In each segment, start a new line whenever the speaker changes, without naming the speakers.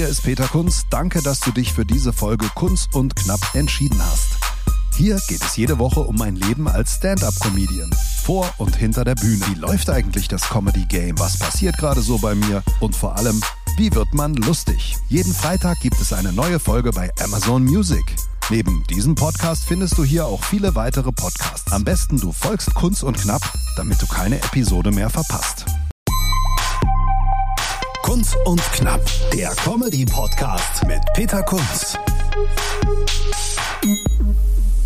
Hier ist Peter Kunz. Danke, dass du dich für diese Folge Kunz und Knapp entschieden hast. Hier geht es jede Woche um mein Leben als Stand-up-Comedian. Vor und hinter der Bühne. Wie läuft eigentlich das Comedy-Game? Was passiert gerade so bei mir? Und vor allem, wie wird man lustig? Jeden Freitag gibt es eine neue Folge bei Amazon Music. Neben diesem Podcast findest du hier auch viele weitere Podcasts. Am besten du folgst Kunz und Knapp, damit du keine Episode mehr verpasst. Kunz und Knapp, der Comedy-Podcast mit Peter Kunz.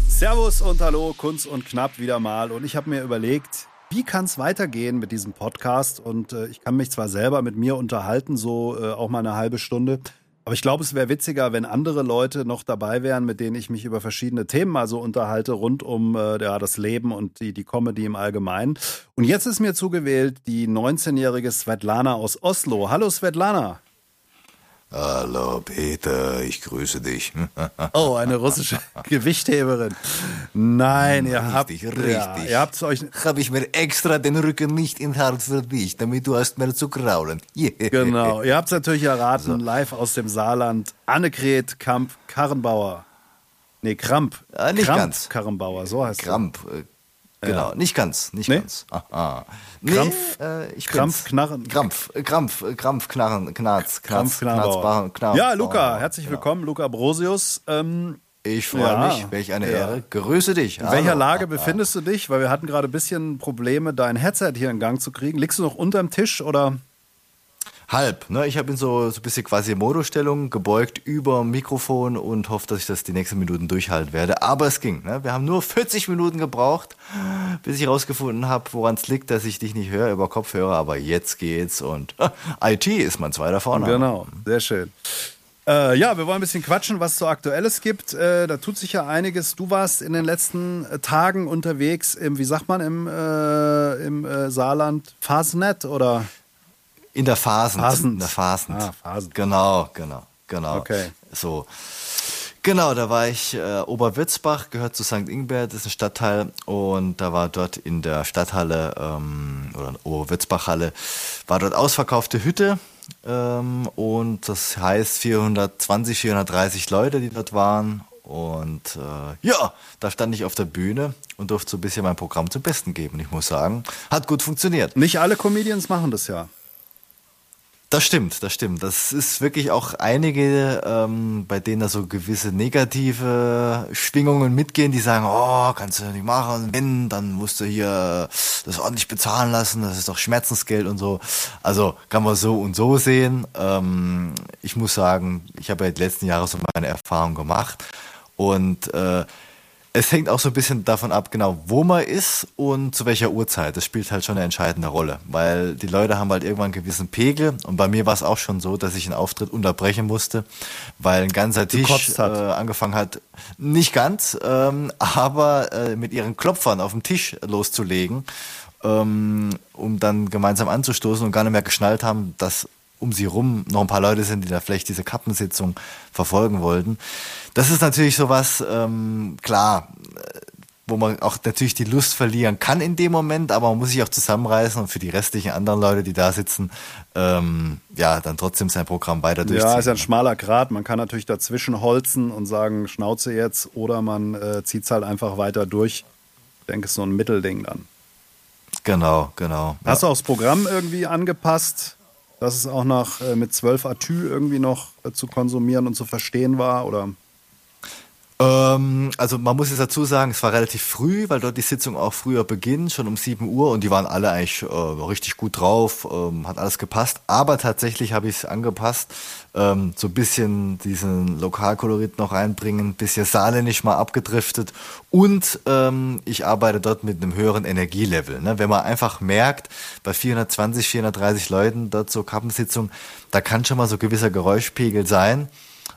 Servus und hallo, Kunz und Knapp wieder mal. Und ich habe mir überlegt, wie kann es weitergehen mit diesem Podcast? Und äh, ich kann mich zwar selber mit mir unterhalten, so äh, auch mal eine halbe Stunde. Aber ich glaube, es wäre witziger, wenn andere Leute noch dabei wären, mit denen ich mich über verschiedene Themen mal so unterhalte, rund um äh, ja, das Leben und die, die Comedy im Allgemeinen. Und jetzt ist mir zugewählt die 19-jährige Svetlana aus Oslo. Hallo Svetlana.
Hallo Peter, ich grüße dich.
Oh, eine russische Gewichtheberin. Nein, ihr habt
richtig.
Ja, ihr habt euch
Habe ich mir extra den Rücken nicht in hart für dich, damit du hast mehr zu kraulen. Yeah.
Genau, ihr habt es natürlich erraten, live aus dem Saarland. Annegret Kamp-Karrenbauer. Nee, Kramp.
Ah, nicht
Kramp
ganz.
Karrenbauer, so heißt
Kramp. Äh, Genau, nicht ganz, nicht
Nee?
ganz. Aha. Nee,
Krampf-
äh, ich
Krampf,
bin's.
Knarren-
Krampf, äh, Krampf, äh, Krampf, Knarren, Knarz,
Krampf
Knarz. Knarz, Knarz,
Ja, Luca, herzlich willkommen, Luca Brosius. Ähm,
Ich freue
Ja.
mich, welch eine
Ja.
Ehre. Grüße dich.
in welcher
Hallo.
Lage befindest du dich? Weil wir hatten gerade ein bisschen Probleme, dein Headset hier in Gang zu kriegen. Liegst du noch unterm Tisch oder?
Halb, ne? Ich habe ihn so, so ein bisschen quasi Modostellung gebeugt über Mikrofon und hoffe, dass ich das die nächsten Minuten durchhalten werde. Aber es ging. Ne? Wir haben nur 40 Minuten gebraucht, bis ich rausgefunden habe, woran es liegt, dass ich dich nicht höre über Kopfhörer. Aber jetzt geht's und IT ist mein zweiter Vorname.
Genau, sehr schön. Äh, ja, wir wollen ein bisschen quatschen, was es so Aktuelles gibt. Äh, da tut sich ja einiges. Du warst in den letzten äh, Tagen unterwegs im, wie sagt man, im, äh, im äh, Saarland, Fasnet oder?
In der Phasen.
Phasend.
In der Phasen.
Ah, Phasend.
Genau, genau, genau.
Okay.
So. Genau, da war ich, äh, Oberwürzbach, gehört zu St. Ingbert, ist ein Stadtteil und da war dort in der Stadthalle ähm, oder in Oberwürzbach-Halle, war dort ausverkaufte Hütte ähm, und das heißt 420, 430 Leute, die dort waren und äh, ja, da stand ich auf der Bühne und durfte so ein bisschen mein Programm zum Besten geben. Ich muss sagen, hat gut funktioniert.
Nicht alle Comedians machen das ja.
Das stimmt, das stimmt. Das ist wirklich auch einige, ähm, bei denen da so gewisse negative Schwingungen mitgehen, die sagen, oh, kannst du nicht machen, wenn, dann musst du hier das ordentlich bezahlen lassen, das ist doch Schmerzensgeld und so. Also kann man so und so sehen. Ähm, ich muss sagen, ich habe ja die letzten Jahre so meine Erfahrung gemacht und äh, es hängt auch so ein bisschen davon ab, genau wo man ist und zu welcher Uhrzeit. Das spielt halt schon eine entscheidende Rolle, weil die Leute haben halt irgendwann einen gewissen Pegel und bei mir war es auch schon so, dass ich einen Auftritt unterbrechen musste, weil ein ganzer Tisch
hat.
äh, angefangen hat, nicht ganz, ähm, aber äh, mit ihren Klopfern auf dem Tisch loszulegen, ähm, um dann gemeinsam anzustoßen und gar nicht mehr geschnallt haben, dass um sie rum noch ein paar Leute sind, die da vielleicht diese Kappensitzung verfolgen wollten. Das ist natürlich sowas, ähm, klar, äh, wo man auch natürlich die Lust verlieren kann in dem Moment, aber man muss sich auch zusammenreißen und für die restlichen anderen Leute, die da sitzen, ähm, ja, dann trotzdem sein Programm weiter durchziehen.
Ja, ist ja ein schmaler Grat. Man kann natürlich dazwischen holzen und sagen, Schnauze jetzt, oder man äh, zieht es halt einfach weiter durch. Ich denke, es ist so ein Mittelding dann.
Genau, genau.
Hast du auch das Programm irgendwie angepasst, dass es auch noch äh, mit 12 Atü irgendwie noch äh, zu konsumieren und zu verstehen war? Oder?
Ähm, also man muss jetzt dazu sagen, es war relativ früh, weil dort die Sitzung auch früher beginnt, schon um 7 Uhr und die waren alle eigentlich äh, richtig gut drauf, ähm, hat alles gepasst. Aber tatsächlich habe ich es angepasst, ähm, so ein bisschen diesen Lokalkolorit noch reinbringen, bisschen saarländisch mal abgedriftet und ähm, ich arbeite dort mit einem höheren Energielevel. Ne? Wenn man einfach merkt, bei 420, 430 Leuten dort so Kappensitzung, da kann schon mal so gewisser Geräuschpegel sein.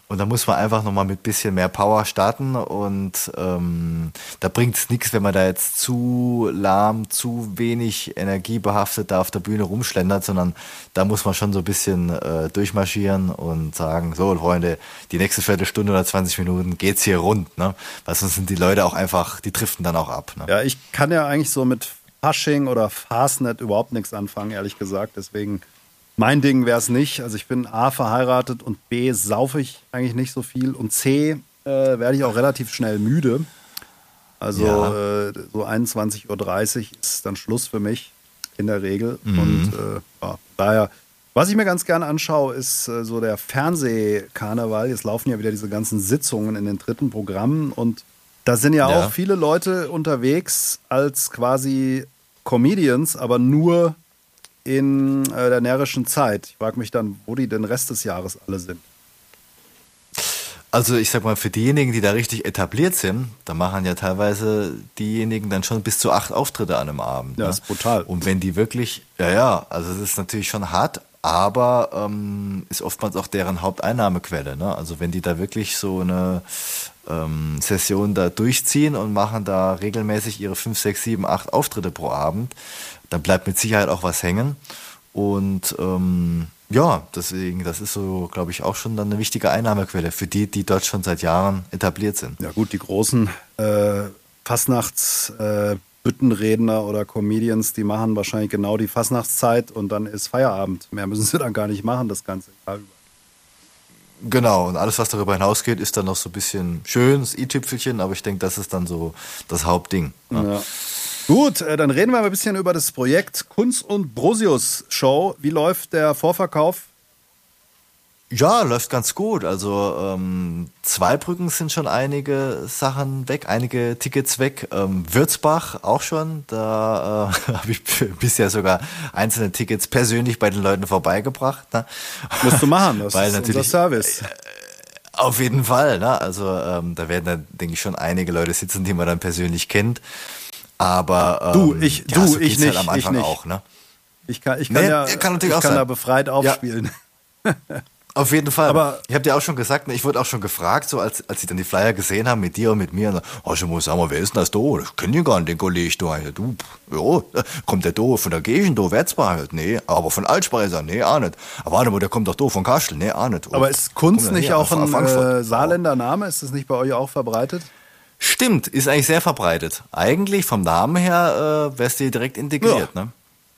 Und da muss man einfach nochmal mit bisschen mehr Power starten und ähm, da bringt es nichts, wenn man da jetzt zu lahm, zu wenig energiebehaftet da auf der Bühne rumschlendert, sondern da muss man schon so ein bisschen äh, durchmarschieren und sagen, so Freunde, die nächste Viertelstunde oder 20 Minuten geht's hier rund, ne? Weil sonst sind die Leute auch einfach, die driften dann auch ab. Ne?
Ja, ich kann ja eigentlich so mit Fasching oder Fastnet überhaupt nichts anfangen, ehrlich gesagt. Deswegen Mein Ding wäre es nicht. Also ich bin A verheiratet und B saufe ich eigentlich nicht so viel und C äh, werde ich auch relativ schnell müde. Also
Ja.
äh, so 21.30 Uhr ist dann Schluss für mich in der Regel.
Mhm.
Und äh, ja, daher, was ich mir ganz gerne anschaue, ist äh, so der Fernsehkarneval. Jetzt laufen ja wieder diese ganzen Sitzungen in den dritten Programmen und da sind ja,
Ja.
auch viele Leute unterwegs als quasi Comedians, aber nur in äh, der närrischen Zeit. Ich frage mich dann, wo die den Rest des Jahres alle sind.
Also ich sag mal, für diejenigen, die da richtig etabliert sind, da machen ja teilweise diejenigen dann schon bis zu acht Auftritte an einem Abend.
Ja,
ne?
ist brutal.
Und wenn die wirklich, ja, ja, also es ist natürlich schon hart, aber ähm, ist oftmals auch deren Haupteinnahmequelle. Ne? Also wenn die da wirklich so eine ähm, Session da durchziehen und machen da regelmäßig ihre fünf, sechs, sieben, acht Auftritte pro Abend, dann bleibt mit Sicherheit auch was hängen. Und ähm, ja, deswegen, das ist so, glaube ich, auch schon dann eine wichtige Einnahmequelle für die, die dort schon seit Jahren etabliert sind.
Ja gut, die großen äh, Fastnachts äh, Büttenredner oder Comedians, die machen wahrscheinlich genau die Fastnachtszeit und dann ist Feierabend. Mehr müssen sie dann gar nicht machen, das ganze Jahr über.
Genau, und alles, was darüber hinausgeht, ist dann noch so ein bisschen schön, das i-Tüpfelchen, aber ich denke, das ist dann so das Hauptding. ne?
Ja. Gut, äh, dann reden wir mal ein bisschen über das Projekt Kunst und Brosius Show. Wie läuft der Vorverkauf?
Ja, läuft ganz gut. Also ähm, Zweibrücken sind schon einige Sachen weg, einige Tickets weg. Ähm, Würzbach auch schon. Da äh, habe ich bisher sogar einzelne Tickets persönlich bei den Leuten vorbeigebracht. Ne?
Musst du machen, das
Weil
ist
natürlich,
unser Service.
Auf jeden Fall, ne? Also ähm, da werden dann, denke ich, schon einige Leute sitzen, die man dann persönlich kennt. Aber ähm,
Du, ich-
ja,
du,
so
ich
halt
nicht,
am Anfang
ich nicht.
auch, ne?
Ich kann, ich kann
Nee,
ja
kann natürlich
ich
auch
kann
sein.
da befreit aufspielen.
Auf jeden Fall.
Aber-
ich habe dir auch schon gesagt, ne, ich wurde auch schon gefragt, so als, als sie dann die Flyer gesehen haben mit dir und mit mir, und oh, ich muss sagen, wer ist denn das da? Ich kenne den gar nicht, den Kollegen da. Ja, du, ja, kommt der da von der Gegend, da, Werzbach? Nee, aber von Altspeiser? Nee, auch nicht. Aber warte mal, der kommt doch da von Kastel? Nee, auch nicht. Oh,
Aber ist Kunst nicht
her?
auch
Von
ein äh, Saarländer Name? Ist das nicht bei euch auch verbreitet?
Stimmt, ist eigentlich sehr verbreitet. Eigentlich vom Namen her äh, wärst du direkt integriert, ne?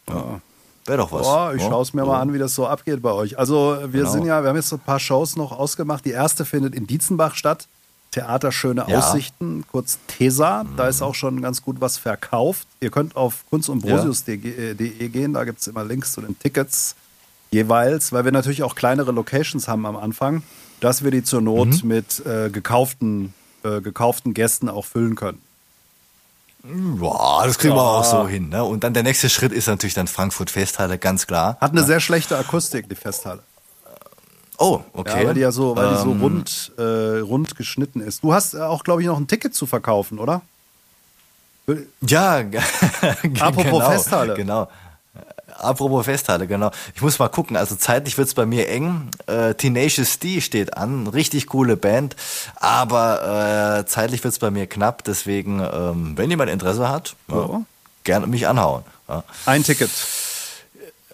Ja. Wäre doch was.
Boah, ich
Ja,
schaue es mir mal an, wie das so abgeht bei euch. Also wir
Genau.
sind ja, wir haben jetzt so ein paar Shows noch ausgemacht. Die erste findet in Dietzenbach statt. Theater Schöne
Ja.
Aussichten, kurz TESA. Da ist auch schon ganz gut was verkauft. Ihr könnt auf kunstundbrosius.de äh, gehen, da gibt es immer Links zu den Tickets jeweils, weil wir natürlich auch kleinere Locations haben am Anfang, dass wir die zur Not mit äh, gekauften, äh, gekauften Gästen auch füllen können.
Boah, das kriegen wir
Ja.
auch so hin. Ne? Und dann der nächste Schritt ist natürlich dann Frankfurt Festhalle, ganz klar.
Hat eine sehr schlechte Akustik, die Festhalle.
Oh, okay.
Ja, weil die ja so, weil die so
Ähm,
rund, äh, rund geschnitten ist. Du hast äh, auch, glaube ich, noch ein Ticket zu verkaufen, oder?
Ja,
Apropos
genau,
Festhalle.
Genau. Apropos Festhalle, genau. Ich muss mal gucken, also zeitlich wird's bei mir eng. Äh, Tenacious D steht an, richtig coole Band, aber äh, zeitlich wird's bei mir knapp, deswegen, ähm, wenn jemand Interesse hat, ja,
Ja.
gerne mich anhauen. Ja.
Ein Ticket.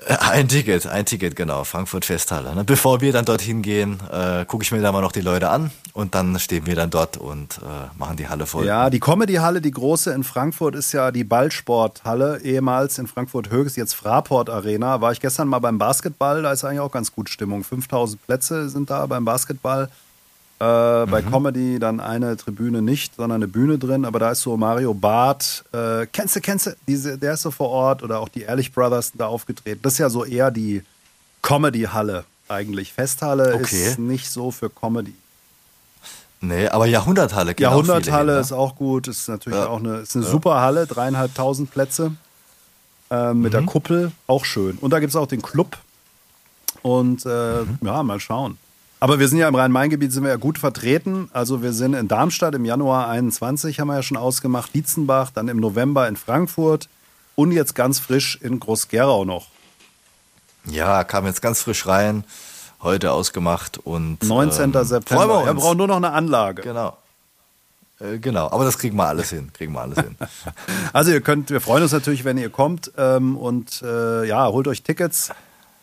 Ein Ticket, ein Ticket, genau, Frankfurt Festhalle. Ne? Bevor wir dann dorthin gehen, äh, gucke ich mir da mal noch die Leute an und dann stehen wir dann dort und äh, machen die Halle voll.
Ja, die Comedy-Halle, die große in Frankfurt, ist ja die Ballsporthalle, ehemals in Frankfurt Höchst, jetzt Fraport Arena. War ich gestern mal beim Basketball, da ist eigentlich auch ganz gut Stimmung. 5000 Plätze sind da beim Basketball. Äh, bei Comedy dann eine Tribüne nicht, sondern eine Bühne drin, aber da ist so Mario Barth, äh, kennst du, kennst du, diese, der ist so vor Ort oder auch die Ehrlich Brothers da aufgetreten. Das ist ja so eher die Comedy-Halle eigentlich. Festhalle
Okay.
ist nicht so für Comedy.
Nee, aber Jahrhunderthalle, viele
Jahrhunderthalle
hin, ne?
ist auch gut, ist natürlich
Ja.
auch eine, ist eine super Halle, dreieinhalbtausend Plätze ähm, mit
Mhm.
der Kuppel, auch schön. Und da gibt es auch den Club. Und äh,
Mhm.
ja, mal schauen. Aber wir sind ja im Rhein-Main-Gebiet sind wir ja gut vertreten. Also wir sind in Darmstadt im Januar 21, haben wir ja schon ausgemacht, Dietzenbach, dann im November in Frankfurt und jetzt ganz frisch in Groß-Gerau noch.
Ja, kam jetzt ganz frisch rein, heute ausgemacht und
19.
ähm,
September.
Wir uns.
Wir brauchen nur noch eine Anlage.
Genau. Äh, genau, aber das kriegen wir alles hin, kriegen wir alles hin.
Also ihr könnt, wir freuen uns natürlich, wenn ihr kommt ähm, und äh, ja, holt euch Tickets.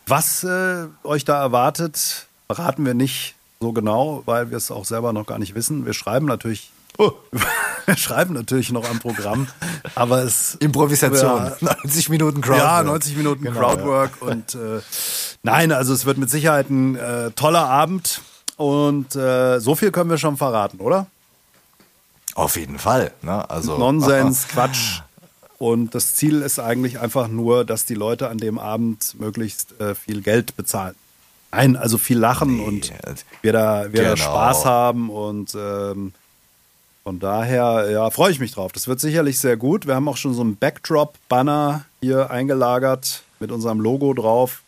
Was äh, euch da erwartet, verraten wir nicht so genau, weil wir es auch selber noch gar nicht wissen. Wir schreiben natürlich, wir schreiben natürlich noch am Programm, aber es
Improvisation,
Ja,
90 Minuten Crowdwork.
ja, 90 Minuten
Genau,
Crowdwork und äh, Nein, also es wird mit Sicherheit ein äh, toller Abend und äh, so viel können wir schon verraten, oder?
Auf jeden Fall. Ne? Also
Nonsens, Quatsch. Und das Ziel ist eigentlich einfach nur, dass die Leute an dem Abend möglichst äh, viel Geld bezahlen. Nein, also viel lachen nee, und wir da, wir genau. da Spaß haben und ähm, von daher, ja, freue ich mich drauf. Das wird sicherlich sehr gut. Wir haben auch schon so einen Backdrop-Banner hier eingelagert mit unserem Logo drauf.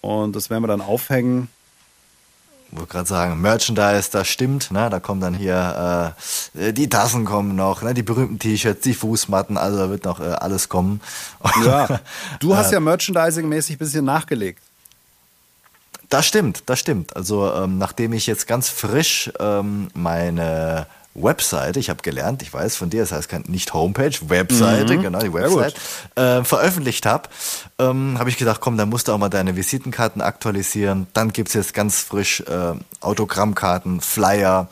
Und das werden wir dann aufhängen.
Ich wollte gerade sagen, Merchandise, das stimmt, ne? Da kommen dann hier äh, die Tassen kommen noch, ne? die berühmten T-Shirts, die Fußmatten, also da wird noch äh, alles kommen.
Ja, du hast ja merchandising-mäßig ein bisschen nachgelegt.
Das stimmt, das stimmt. Also ähm, nachdem ich jetzt ganz frisch ähm, meine Webseite, ich habe gelernt, ich weiß von dir, das heißt nicht Homepage, Webseite, mhm. genau, die Website, äh, veröffentlicht habe, ähm, habe ich gedacht, komm, dann musst du auch mal deine Visitenkarten aktualisieren. Dann gibt's jetzt ganz frisch äh, Autogrammkarten, Flyer,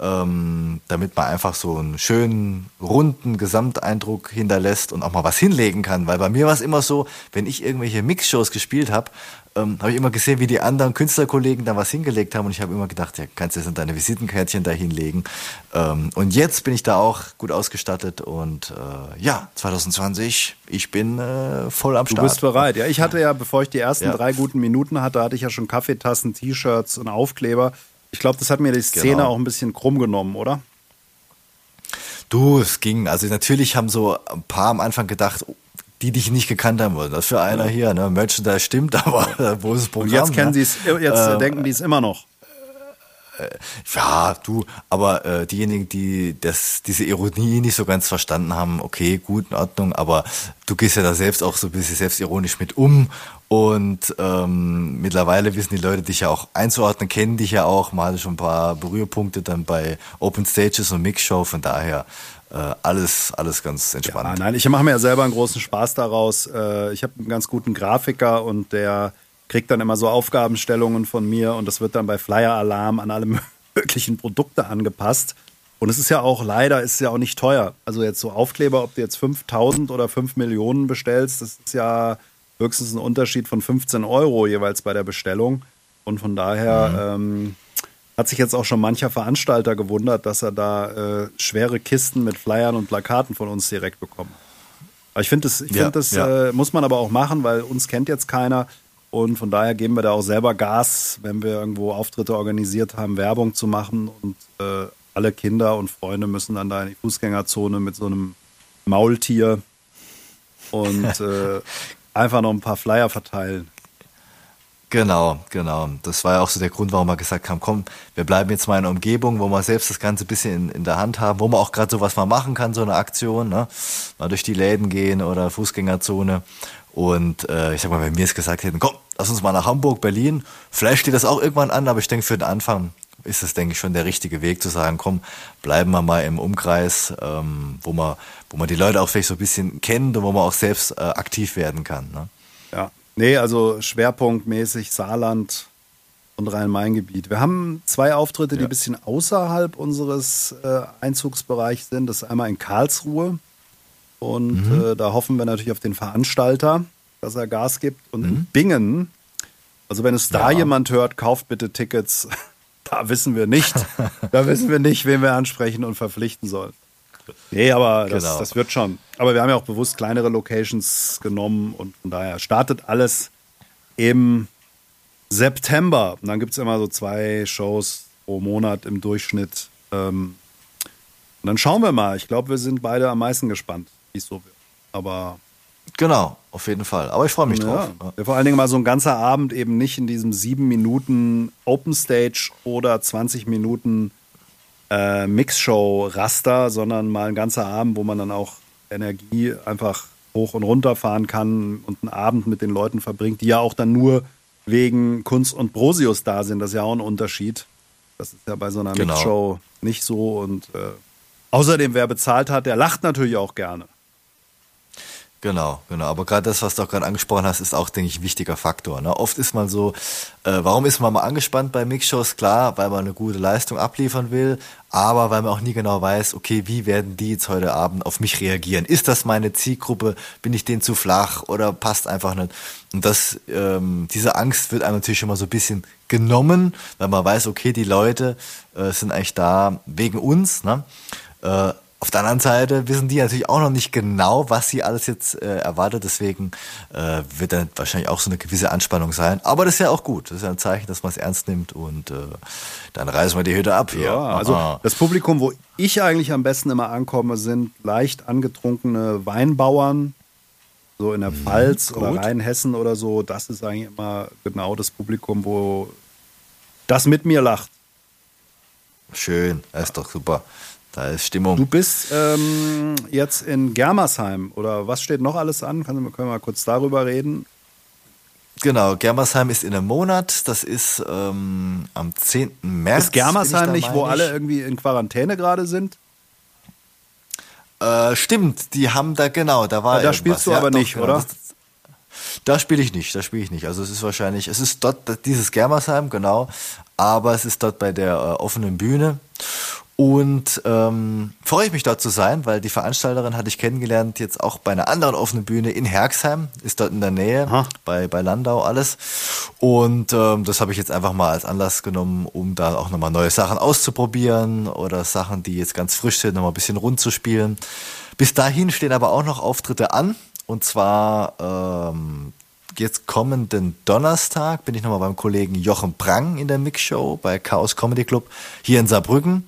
ähm, damit man einfach so einen schönen, runden Gesamteindruck hinterlässt und auch mal was hinlegen kann. Weil bei mir war es immer so, wenn ich irgendwelche Mixshows gespielt habe, ähm, habe ich immer gesehen, wie die anderen Künstlerkollegen da was hingelegt haben und ich habe immer gedacht, ja, kannst du jetzt deine Visitenkärtchen da hinlegen. Ähm, und jetzt bin ich da auch gut ausgestattet und äh, ja, 2020, ich bin äh, voll am Start.
Du bist bereit. Ja, ich hatte ja, bevor ich die ersten ja. drei guten Minuten hatte, hatte ich ja schon Kaffeetassen, T-Shirts und Aufkleber. Ich glaube, das hat mir die Szene genau. auch ein bisschen krumm genommen, oder?
Du, es ging. Also natürlich haben so ein paar am Anfang gedacht, die dich nicht gekannt haben wollen. Das für einer hier, ne? Merchandise stimmt, aber wo ist das Programm?
Und jetzt kennen ne? sie es, jetzt äh, denken die es immer noch.
Äh, ja, du, aber äh, diejenigen, die das, diese Ironie nicht so ganz verstanden haben, okay, gut, in Ordnung, aber du gehst ja da selbst auch so ein bisschen selbstironisch mit um und ähm, mittlerweile wissen die Leute dich ja auch einzuordnen, kennen dich ja auch, mal schon ein paar Berührpunkte dann bei Open Stages und Mixshow, von daher äh, alles, alles ganz entspannt.
Ja, nein, ich mache mir ja selber einen großen Spaß daraus. Äh, ich habe einen ganz guten Grafiker und der kriegt dann immer so Aufgabenstellungen von mir und das wird dann bei Flyer Alarm an alle möglichen Produkte angepasst. Und es ist ja auch leider, ist ja auch nicht teuer. Also jetzt so Aufkleber, ob du jetzt 5000 oder 5 Millionen bestellst, das ist ja höchstens ein Unterschied von 15 Euro jeweils bei der Bestellung. Und von daher mhm. ähm, hat sich jetzt auch schon mancher Veranstalter gewundert, dass er da äh, schwere Kisten mit Flyern und Plakaten von uns direkt bekommt. Aber ich finde, das, ich ja, find, das ja. äh, muss man aber auch machen, weil uns kennt jetzt keiner. Und von daher geben wir da auch selber Gas, wenn wir irgendwo Auftritte organisiert haben, Werbung zu machen. Und äh, alle Kinder und Freunde müssen dann da in die Fußgängerzone mit so einem Maultier und äh, einfach noch ein paar Flyer verteilen.
Genau, genau. Das war ja auch so der Grund, warum wir gesagt haben, komm, wir bleiben jetzt mal in einer Umgebung, wo wir selbst das Ganze ein bisschen in, in der Hand haben, wo man auch gerade sowas mal machen kann, so eine Aktion, ne? mal durch die Läden gehen oder Fußgängerzone. Und äh, ich sag mal, wenn wir es gesagt hätten, komm, lass uns mal nach Hamburg, Berlin, vielleicht steht das auch irgendwann an, aber ich denke, für den Anfang ist es, denke ich, schon der richtige Weg zu sagen, komm, bleiben wir mal im Umkreis, ähm, wo man, wo man die Leute auch vielleicht so ein bisschen kennt und wo man auch selbst äh, aktiv werden kann. Ne?
Nee, also schwerpunktmäßig Saarland und Rhein-Main-Gebiet. Wir haben zwei Auftritte, die ja. ein bisschen außerhalb unseres äh, Einzugsbereichs sind. Das ist einmal in Karlsruhe. Und mhm. äh, da hoffen wir natürlich auf den Veranstalter, dass er Gas gibt. Und mhm. in Bingen, also wenn es da ja. jemand hört, kauft bitte Tickets. da wissen wir nicht. da wissen wir nicht, wen wir ansprechen und verpflichten sollen. Nee, aber das, genau. das wird schon. Aber wir haben ja auch bewusst kleinere Locations genommen und von daher startet alles im September. Und dann gibt es immer so zwei Shows pro Monat im Durchschnitt. Ähm, und dann schauen wir mal. Ich glaube, wir sind beide am meisten gespannt, wie es so wird. Aber.
Genau, auf jeden Fall. Aber ich freue mich ja,
drauf. Ja. Vor allen Dingen mal so ein ganzer Abend eben nicht in diesem sieben Minuten Open Stage oder 20 Minuten äh, Mixshow-Raster, sondern mal ein ganzer Abend, wo man dann auch Energie einfach hoch und runter fahren kann und einen Abend mit den Leuten verbringt, die ja auch dann nur wegen Kunst und Brosius da sind. Das ist ja auch ein Unterschied. Das ist ja bei so einer genau. Mixshow nicht so. Und äh, außerdem, wer bezahlt hat, der lacht natürlich auch gerne.
Genau, genau. Aber gerade das, was du auch gerade angesprochen hast, ist auch, denke ich, ein wichtiger Faktor. Ne? Oft ist man so, äh, warum ist man mal angespannt bei Mixshows? Klar, weil man eine gute Leistung abliefern will, aber weil man auch nie genau weiß, okay, wie werden die jetzt heute Abend auf mich reagieren? Ist das meine Zielgruppe? Bin ich denen zu flach oder passt einfach nicht? Und das, ähm, diese Angst wird einem natürlich immer so ein bisschen genommen, weil man weiß, okay, die Leute äh, sind eigentlich da wegen uns. Ne? Äh, auf der anderen Seite wissen die natürlich auch noch nicht genau, was sie alles jetzt äh, erwartet. Deswegen äh, wird dann wahrscheinlich auch so eine gewisse Anspannung sein. Aber das ist ja auch gut. Das ist ja ein Zeichen, dass man es ernst nimmt und äh, dann reißen wir die Hütte ab.
Ja, also Aha. das Publikum, wo ich eigentlich am besten immer ankomme, sind leicht angetrunkene Weinbauern, so in der mhm, Pfalz mhm, oder Rheinhessen oder so. Das ist eigentlich immer genau das Publikum, wo das mit mir lacht.
Schön, das ist doch super. Da ist Stimmung.
Du bist ähm, jetzt in Germersheim oder was steht noch alles an? Können wir, können wir mal kurz darüber reden?
Genau, Germersheim ist in einem Monat. Das ist ähm, am 10. März.
Ist Germersheim nicht, wo alle irgendwie in Quarantäne gerade sind?
Äh, stimmt, die haben da genau, da war.
Ja, da spielst du ja, aber doch, nicht, genau, oder? Das,
da spiele ich nicht, da spiele ich nicht. Also es ist wahrscheinlich, es ist dort dieses Germersheim, genau, aber es ist dort bei der äh, offenen Bühne. Und ähm, freue ich mich dort zu sein, weil die Veranstalterin hatte ich kennengelernt, jetzt auch bei einer anderen offenen Bühne in Herxheim, ist dort in der Nähe, bei, bei Landau alles. Und ähm, das habe ich jetzt einfach mal als Anlass genommen, um da auch nochmal neue Sachen auszuprobieren oder Sachen, die jetzt ganz frisch sind, nochmal ein bisschen rund zu spielen. Bis dahin stehen aber auch noch Auftritte an. Und zwar ähm, jetzt kommenden Donnerstag bin ich nochmal beim Kollegen Jochen Prang in der Mixshow bei Chaos Comedy Club hier in Saarbrücken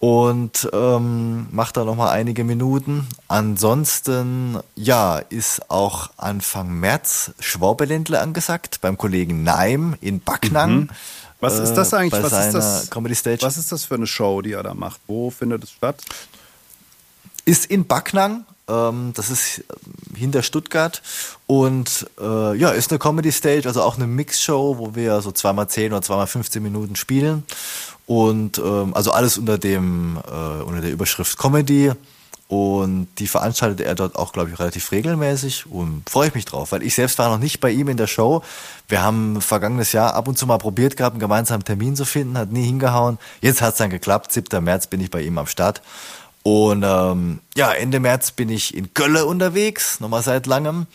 und ähm, macht da nochmal einige Minuten. Ansonsten, ja, ist auch Anfang März Schwabelendle angesagt beim Kollegen Naim in Backnang. Mhm.
Was ist das eigentlich? was ist das? Comedy Stage. Was ist das für eine Show, die er da macht? Wo findet es statt?
Ist in Backnang ähm, das ist äh, hinter Stuttgart und äh, ja, ist eine Comedy Stage, also auch eine Mixshow, wo wir so zweimal zehn oder zweimal 15 Minuten spielen und ähm, also alles unter dem äh, unter der Überschrift Comedy und die veranstaltet er dort auch, glaube ich, relativ regelmäßig und freue ich mich drauf, weil ich selbst war noch nicht bei ihm in der Show. Wir haben vergangenes Jahr ab und zu mal probiert gehabt, einen gemeinsamen Termin zu finden, hat nie hingehauen. Jetzt hat es dann geklappt. 7. März bin ich bei ihm am Start und ähm, ja, Ende März bin ich in Gölle unterwegs, nochmal seit langem.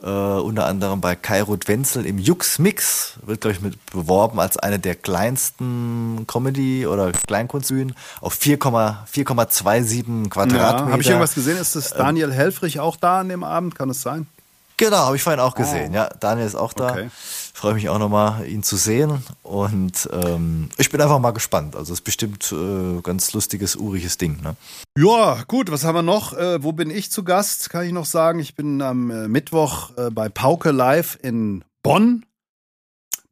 Äh, unter anderem bei Kairut Wenzel im Jux Mix. Wird, glaube ich, mit beworben als eine der kleinsten Comedy- oder Kleinkunstbühnen auf 4,27 Quadratmeter. Ja,
Habe ich irgendwas gesehen? Ist das ähm, Daniel Helfrich auch da an dem Abend? Kann es sein?
Genau, habe ich vorhin auch gesehen. Oh. Ja, Daniel ist auch da. Okay. Freue mich auch nochmal, ihn zu sehen. Und ähm, ich bin einfach mal gespannt. Also es ist bestimmt äh, ganz lustiges, uriges Ding. Ne?
Ja, gut, was haben wir noch? Äh, wo bin ich zu Gast? Kann ich noch sagen. Ich bin am äh, Mittwoch äh, bei Pauke Live in Bonn.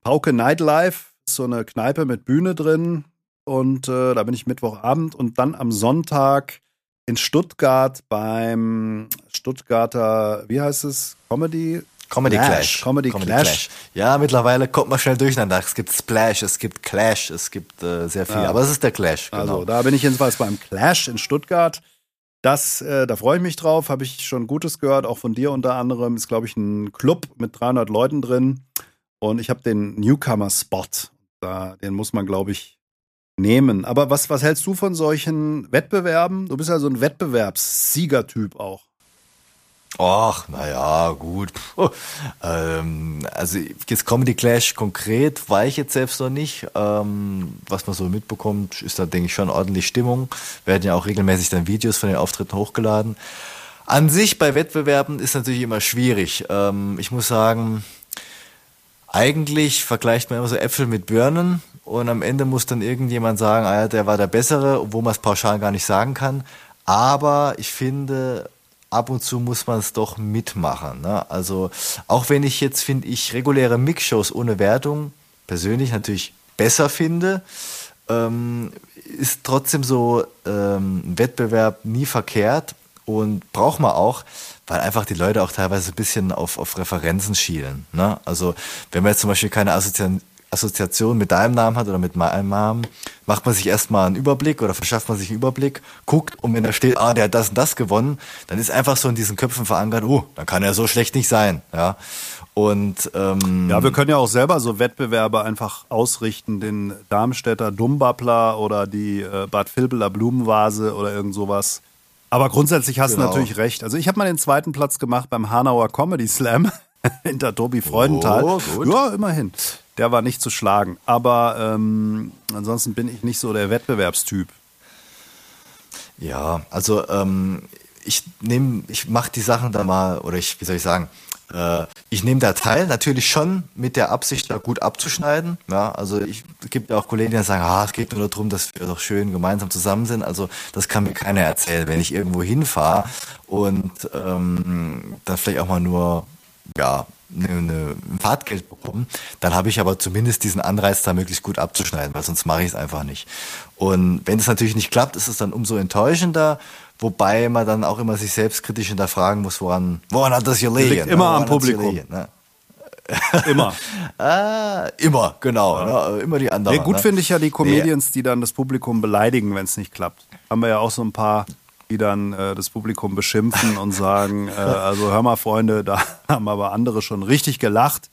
Pauke Nightlife, so eine Kneipe mit Bühne drin. Und äh, da bin ich Mittwochabend und dann am Sonntag in Stuttgart beim Stuttgarter, wie heißt es? Comedy?
Comedy Clash. Clash.
Comedy, Comedy Clash. Clash.
Ja, mittlerweile kommt man schnell durcheinander. Es gibt Splash, es gibt Clash, es gibt äh, sehr viel. Ja. Aber es ist der Clash.
Genau. Also, da bin ich jedenfalls beim Clash in Stuttgart. Das, äh, da freue ich mich drauf. Habe ich schon Gutes gehört, auch von dir unter anderem. Ist, glaube ich, ein Club mit 300 Leuten drin. Und ich habe den Newcomer-Spot. Da, den muss man, glaube ich, nehmen. Aber was, was hältst du von solchen Wettbewerben? Du bist ja so ein Wettbewerbssiegertyp auch.
Ach, naja, gut. Puh. Ähm, also jetzt Comedy Clash konkret war ich jetzt selbst noch nicht. Ähm, was man so mitbekommt, ist da, denke ich, schon ordentlich Stimmung. Werden ja auch regelmäßig dann Videos von den Auftritten hochgeladen. An sich bei Wettbewerben ist natürlich immer schwierig. Ähm, ich muss sagen, eigentlich vergleicht man immer so Äpfel mit Birnen und am Ende muss dann irgendjemand sagen, ah der war der Bessere, obwohl man es pauschal gar nicht sagen kann. Aber ich finde, ab und zu muss man es doch mitmachen. Ne? Also auch wenn ich jetzt, finde ich, reguläre Mixshows ohne Wertung persönlich natürlich besser finde, ähm, ist trotzdem so ähm, Wettbewerb nie verkehrt und braucht man auch, weil einfach die Leute auch teilweise ein bisschen auf, auf Referenzen schielen. Ne? Also wenn man jetzt zum Beispiel keine Assoziation Assoziation mit deinem Namen hat oder mit meinem Namen, macht man sich erstmal einen Überblick oder verschafft man sich einen Überblick, guckt und wenn da steht, ah, der hat das und das gewonnen, dann ist einfach so in diesen Köpfen verankert, oh, dann kann er so schlecht nicht sein, ja. Und ähm,
ja, wir können ja auch selber so Wettbewerbe einfach ausrichten, den Darmstädter Dumbappler oder die äh, Bad Vilbeler Blumenvase oder irgend sowas. Aber grundsätzlich hast genau. du natürlich recht. Also ich habe mal den zweiten Platz gemacht beim Hanauer Comedy Slam hinter Tobi Freudenthal. Oh. Ja, immerhin. Der war nicht zu schlagen. Aber ähm, ansonsten bin ich nicht so der Wettbewerbstyp.
Ja, also ähm, ich nehme, ich mache die Sachen da mal, oder ich, wie soll ich sagen, äh, ich nehme da teil, natürlich schon mit der Absicht, da gut abzuschneiden. Ja, also ich es gibt ja auch Kollegen, die sagen, ah, es geht nur darum, dass wir doch schön gemeinsam zusammen sind. Also das kann mir keiner erzählen, wenn ich irgendwo hinfahre und ähm, dann vielleicht auch mal nur ja, eine, ein Fahrtgeld bekommen, dann habe ich aber zumindest diesen Anreiz, da möglichst gut abzuschneiden, weil sonst mache ich es einfach nicht. Und wenn es natürlich nicht klappt, ist es dann umso enttäuschender, wobei man dann auch immer sich selbst kritisch hinterfragen muss, woran, woran hat das gelegen?
Liegt immer am Publikum. Ne? Immer.
ah, immer, genau. Ja. Ne? Immer die anderen.
Nee, gut ne? finde ich ja die Comedians, die dann das Publikum beleidigen, wenn es nicht klappt. Haben wir ja auch so ein paar die dann äh, das Publikum beschimpfen und sagen, äh, also hör mal Freunde, da haben aber andere schon richtig gelacht.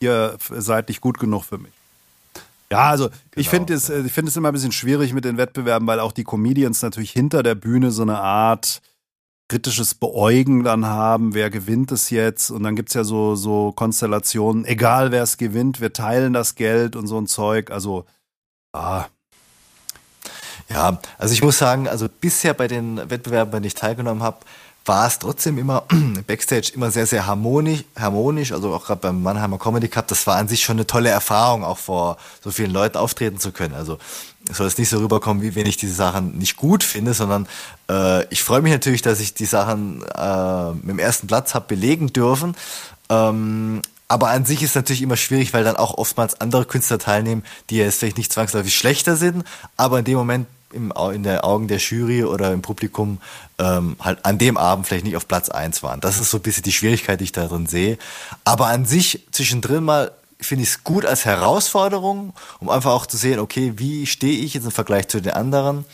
Ihr seid nicht gut genug für mich. Ja, also genau. ich finde es, ich finde es immer ein bisschen schwierig mit den Wettbewerben, weil auch die Comedians natürlich hinter der Bühne so eine Art kritisches Beäugen dann haben, wer gewinnt es jetzt? Und dann gibt es ja so, so Konstellationen, egal wer es gewinnt, wir teilen das Geld und so ein Zeug. Also, ah,
ja, also ich muss sagen, also bisher bei den Wettbewerben, wenn ich teilgenommen habe, war es trotzdem immer Backstage immer sehr, sehr harmonisch, harmonisch. Also auch gerade beim Mannheimer Comedy Cup, das war an sich schon eine tolle Erfahrung, auch vor so vielen Leuten auftreten zu können. Also es soll es nicht so rüberkommen, wie wenn ich diese Sachen nicht gut finde, sondern äh, ich freue mich natürlich, dass ich die Sachen äh, mit dem ersten Platz habe belegen dürfen. Ähm, aber an sich ist natürlich immer schwierig, weil dann auch oftmals andere Künstler teilnehmen, die jetzt vielleicht nicht zwangsläufig schlechter sind, aber in dem Moment im, in der Augen der Jury oder im Publikum ähm, halt an dem Abend vielleicht nicht auf Platz eins waren. Das ist so ein bisschen die Schwierigkeit, die ich darin sehe. Aber an sich zwischendrin mal finde ich es gut als Herausforderung, um einfach auch zu sehen, okay, wie stehe ich jetzt im Vergleich zu den anderen.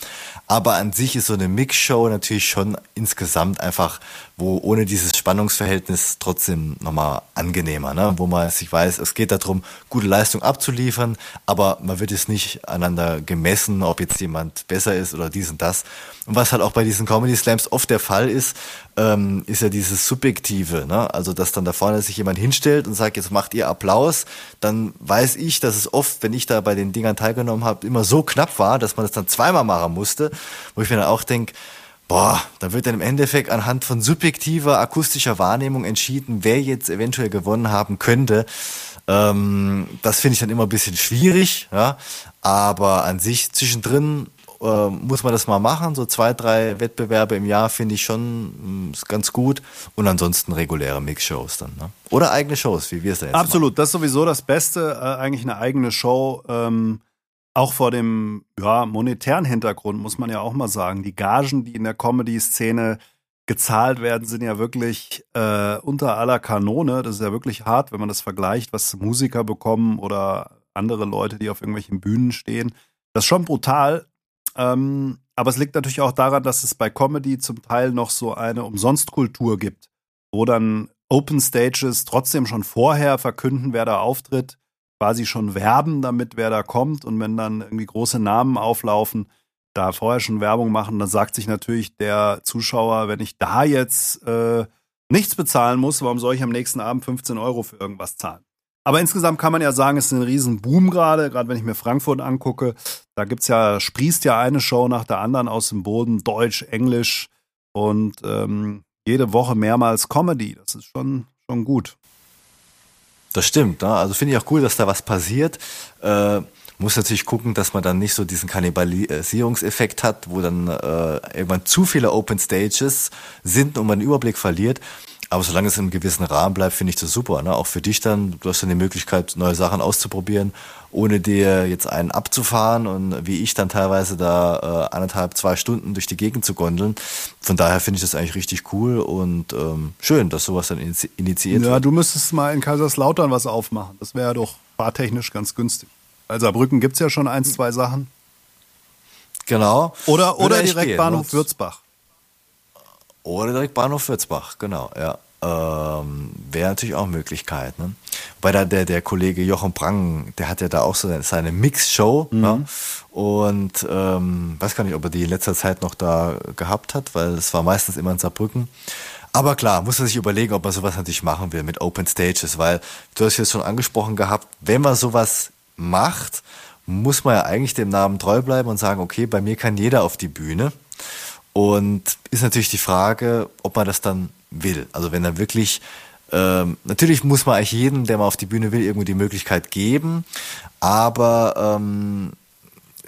Aber an sich ist so eine Mixshow natürlich schon insgesamt einfach, wo ohne dieses Spannungsverhältnis trotzdem nochmal angenehmer, ne? wo man sich weiß, es geht darum, gute Leistung abzuliefern, aber man wird jetzt nicht aneinander gemessen, ob jetzt jemand besser ist oder dies und das. Und was halt auch bei diesen Comedy Slams oft der Fall ist, ähm, ist ja dieses Subjektive. Ne? Also, dass dann da vorne sich jemand hinstellt und sagt, jetzt macht ihr Applaus, dann weiß ich, dass es oft, wenn ich da bei den Dingern teilgenommen habe, immer so knapp war, dass man das dann zweimal machen musste, wo ich mir dann auch denke, boah, da wird dann im Endeffekt anhand von subjektiver akustischer Wahrnehmung entschieden, wer jetzt eventuell gewonnen haben könnte. Ähm, das finde ich dann immer ein bisschen schwierig, ja. Aber an sich zwischendrin äh, muss man das mal machen. So zwei, drei Wettbewerbe im Jahr finde ich schon mh, mm, ganz gut. Und ansonsten reguläre Mix-Shows dann. Ne? Oder eigene Shows, wie wir es da jetzt
Absolut,
machen.
das ist sowieso das Beste. Äh, eigentlich eine eigene Show. Ähm, auch vor dem ja, monetären Hintergrund muss man ja auch mal sagen. Die Gagen, die in der Comedy-Szene gezahlt werden, sind ja wirklich äh, unter aller Kanone. Das ist ja wirklich hart, wenn man das vergleicht, was Musiker bekommen oder andere Leute, die auf irgendwelchen Bühnen stehen. Das ist schon brutal. Ähm, aber es liegt natürlich auch daran, dass es bei Comedy zum Teil noch so eine Umsonstkultur gibt, wo dann Open Stages trotzdem schon vorher verkünden, wer da auftritt, quasi schon werben damit, wer da kommt. Und wenn dann irgendwie große Namen auflaufen, da vorher schon Werbung machen, dann sagt sich natürlich der Zuschauer, wenn ich da jetzt äh, nichts bezahlen muss, warum soll ich am nächsten Abend 15 Euro für irgendwas zahlen? Aber insgesamt kann man ja sagen, es ist ein riesen Boom gerade, gerade wenn ich mir Frankfurt angucke. Da gibt's ja, sprießt ja eine Show nach der anderen aus dem Boden, Deutsch, Englisch und ähm, jede Woche mehrmals Comedy. Das ist schon, schon gut.
Das stimmt, ne? also finde ich auch cool, dass da was passiert. Äh, muss natürlich gucken, dass man dann nicht so diesen Kannibalisierungseffekt hat, wo dann äh, irgendwann zu viele Open Stages sind und man den Überblick verliert. Aber solange es in einem gewissen Rahmen bleibt, finde ich das super. Ne? Auch für dich dann, du hast dann die Möglichkeit, neue Sachen auszuprobieren, ohne dir jetzt einen abzufahren und wie ich dann teilweise da äh, anderthalb, zwei Stunden durch die Gegend zu gondeln. Von daher finde ich das eigentlich richtig cool und ähm, schön, dass sowas dann initiiert
ja, wird. Ja, du müsstest mal in Kaiserslautern was aufmachen. Das wäre doch fahrtechnisch ganz günstig. Also Saarbrücken gibt es ja schon ein, zwei Sachen.
Genau.
Oder, oder direkt gehen, Bahnhof Würzbach.
Oder direkt Bahnhof Würzbach, genau, ja. Ähm, Wäre natürlich auch Möglichkeit. Ne? Weil da der, der Kollege Jochen Prang, der hat ja da auch so seine Mix-Show. Mhm. Ne? Und ähm, weiß gar nicht, ob er die in letzter Zeit noch da gehabt hat, weil es war meistens immer in Saarbrücken. Aber klar, muss man sich überlegen, ob man sowas natürlich machen will mit Open Stages, weil du hast jetzt schon angesprochen gehabt, wenn man sowas macht, muss man ja eigentlich dem Namen treu bleiben und sagen, okay, bei mir kann jeder auf die Bühne. Und ist natürlich die Frage, ob man das dann will. Also wenn er wirklich, ähm, natürlich muss man eigentlich jedem, der mal auf die Bühne will, irgendwie die Möglichkeit geben. Aber ähm,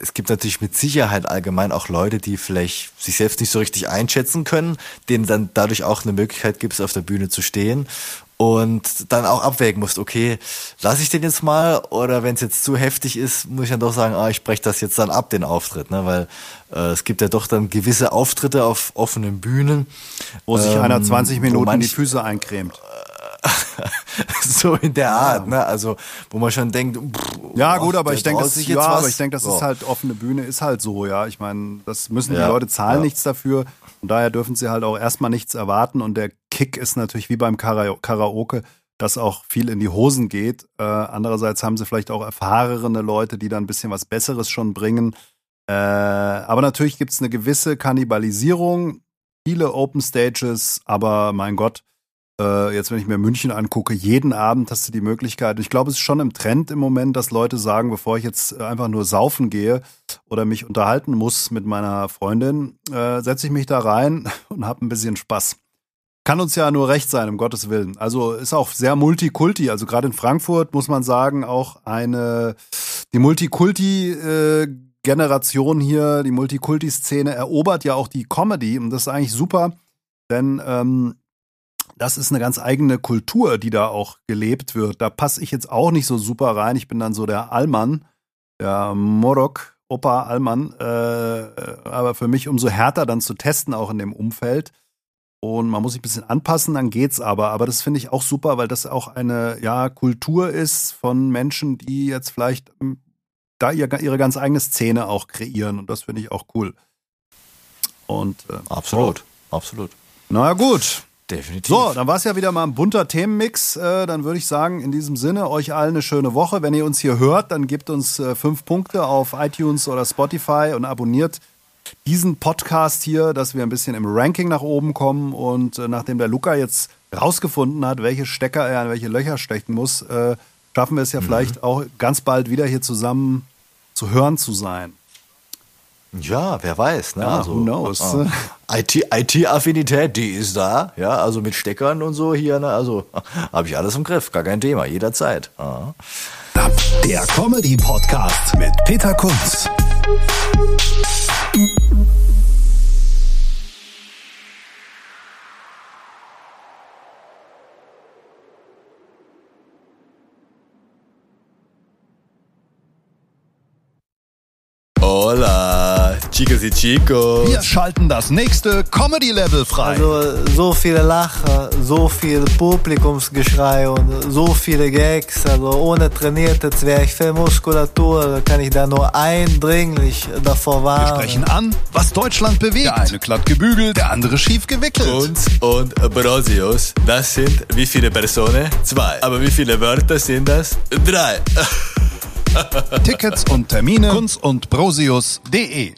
es gibt natürlich mit Sicherheit allgemein auch Leute, die vielleicht sich selbst nicht so richtig einschätzen können, denen dann dadurch auch eine Möglichkeit gibt, auf der Bühne zu stehen und dann auch abwägen musst, okay, lasse ich den jetzt mal oder wenn es jetzt zu heftig ist, muss ich dann doch sagen, ah, ich breche das jetzt dann ab, den Auftritt, ne? weil äh, es gibt ja doch dann gewisse Auftritte auf offenen Bühnen.
Wo sich ähm, einer 20 Minuten die Füße eincremt.
so in der Art, ne? Also, wo man schon denkt,
pff, ja gut, aber ich denke, das, ja, aber ich denke, das so. ist halt offene Bühne, ist halt so, ja. Ich meine, das müssen die ja, Leute zahlen ja. nichts dafür. Und daher dürfen sie halt auch erstmal nichts erwarten. Und der Kick ist natürlich wie beim Karaoke, dass auch viel in die Hosen geht. Äh, andererseits haben sie vielleicht auch erfahrene Leute, die dann ein bisschen was Besseres schon bringen. Äh, aber natürlich gibt es eine gewisse Kannibalisierung, viele Open Stages, aber mein Gott, äh, jetzt wenn ich mir München angucke, jeden Abend hast du die Möglichkeit. Ich glaube, es ist schon im Trend im Moment, dass Leute sagen, bevor ich jetzt einfach nur saufen gehe oder mich unterhalten muss mit meiner Freundin, äh, setze ich mich da rein und habe ein bisschen Spaß. Kann uns ja nur recht sein, um Gottes Willen. Also ist auch sehr Multikulti. Also gerade in Frankfurt muss man sagen, auch eine, die Multikulti, äh, hier, die Multikulti-Szene erobert ja auch die Comedy und das ist eigentlich super, denn ähm, das ist eine ganz eigene Kultur, die da auch gelebt wird. Da passe ich jetzt auch nicht so super rein. Ich bin dann so der Allmann, der Morok, Opa Allmann. Äh, aber für mich umso härter dann zu testen, auch in dem Umfeld. Und man muss sich ein bisschen anpassen, dann geht's aber. Aber das finde ich auch super, weil das auch eine ja, Kultur ist von Menschen, die jetzt vielleicht ähm, da ihre ganz eigene Szene auch kreieren. Und das finde ich auch cool.
Und äh, absolut, oh. absolut.
Na gut,
Definitiv.
So, dann war es ja wieder mal ein bunter Themenmix. Äh, dann würde ich sagen, in diesem Sinne, euch allen eine schöne Woche. Wenn ihr uns hier hört, dann gebt uns äh, fünf Punkte auf iTunes oder Spotify und abonniert diesen Podcast hier, dass wir ein bisschen im Ranking nach oben kommen. Und äh, nachdem der Luca jetzt rausgefunden hat, welche Stecker er an welche Löcher stecken muss, äh, schaffen wir es ja mhm. vielleicht auch ganz bald wieder hier zusammen zu hören zu sein.
Ja, wer weiß. Ne? Ja,
also, who knows?
Äh, IT-Affinität, die ist da. Ja, also mit Steckern und so hier. Ne? Also habe ich alles im Griff. Gar kein Thema. Jederzeit.
Ah. Der Comedy-Podcast mit Peter Kunz. Thank you.
Chicos y Chicos.
Wir schalten das nächste Comedy-Level frei.
Also so viele Lacher, so viel Publikumsgeschrei und so viele Gags. Also ohne trainierte Zwerchfellmuskulatur kann ich da nur eindringlich davor warnen.
Wir sprechen an, was Deutschland bewegt. Der eine glatt gebügelt, der andere schief gewickelt.
Uns und Brosius, das sind wie viele Personen? Zwei. Aber wie viele Wörter sind das? Drei.
Tickets und Termine kunz und brosius.de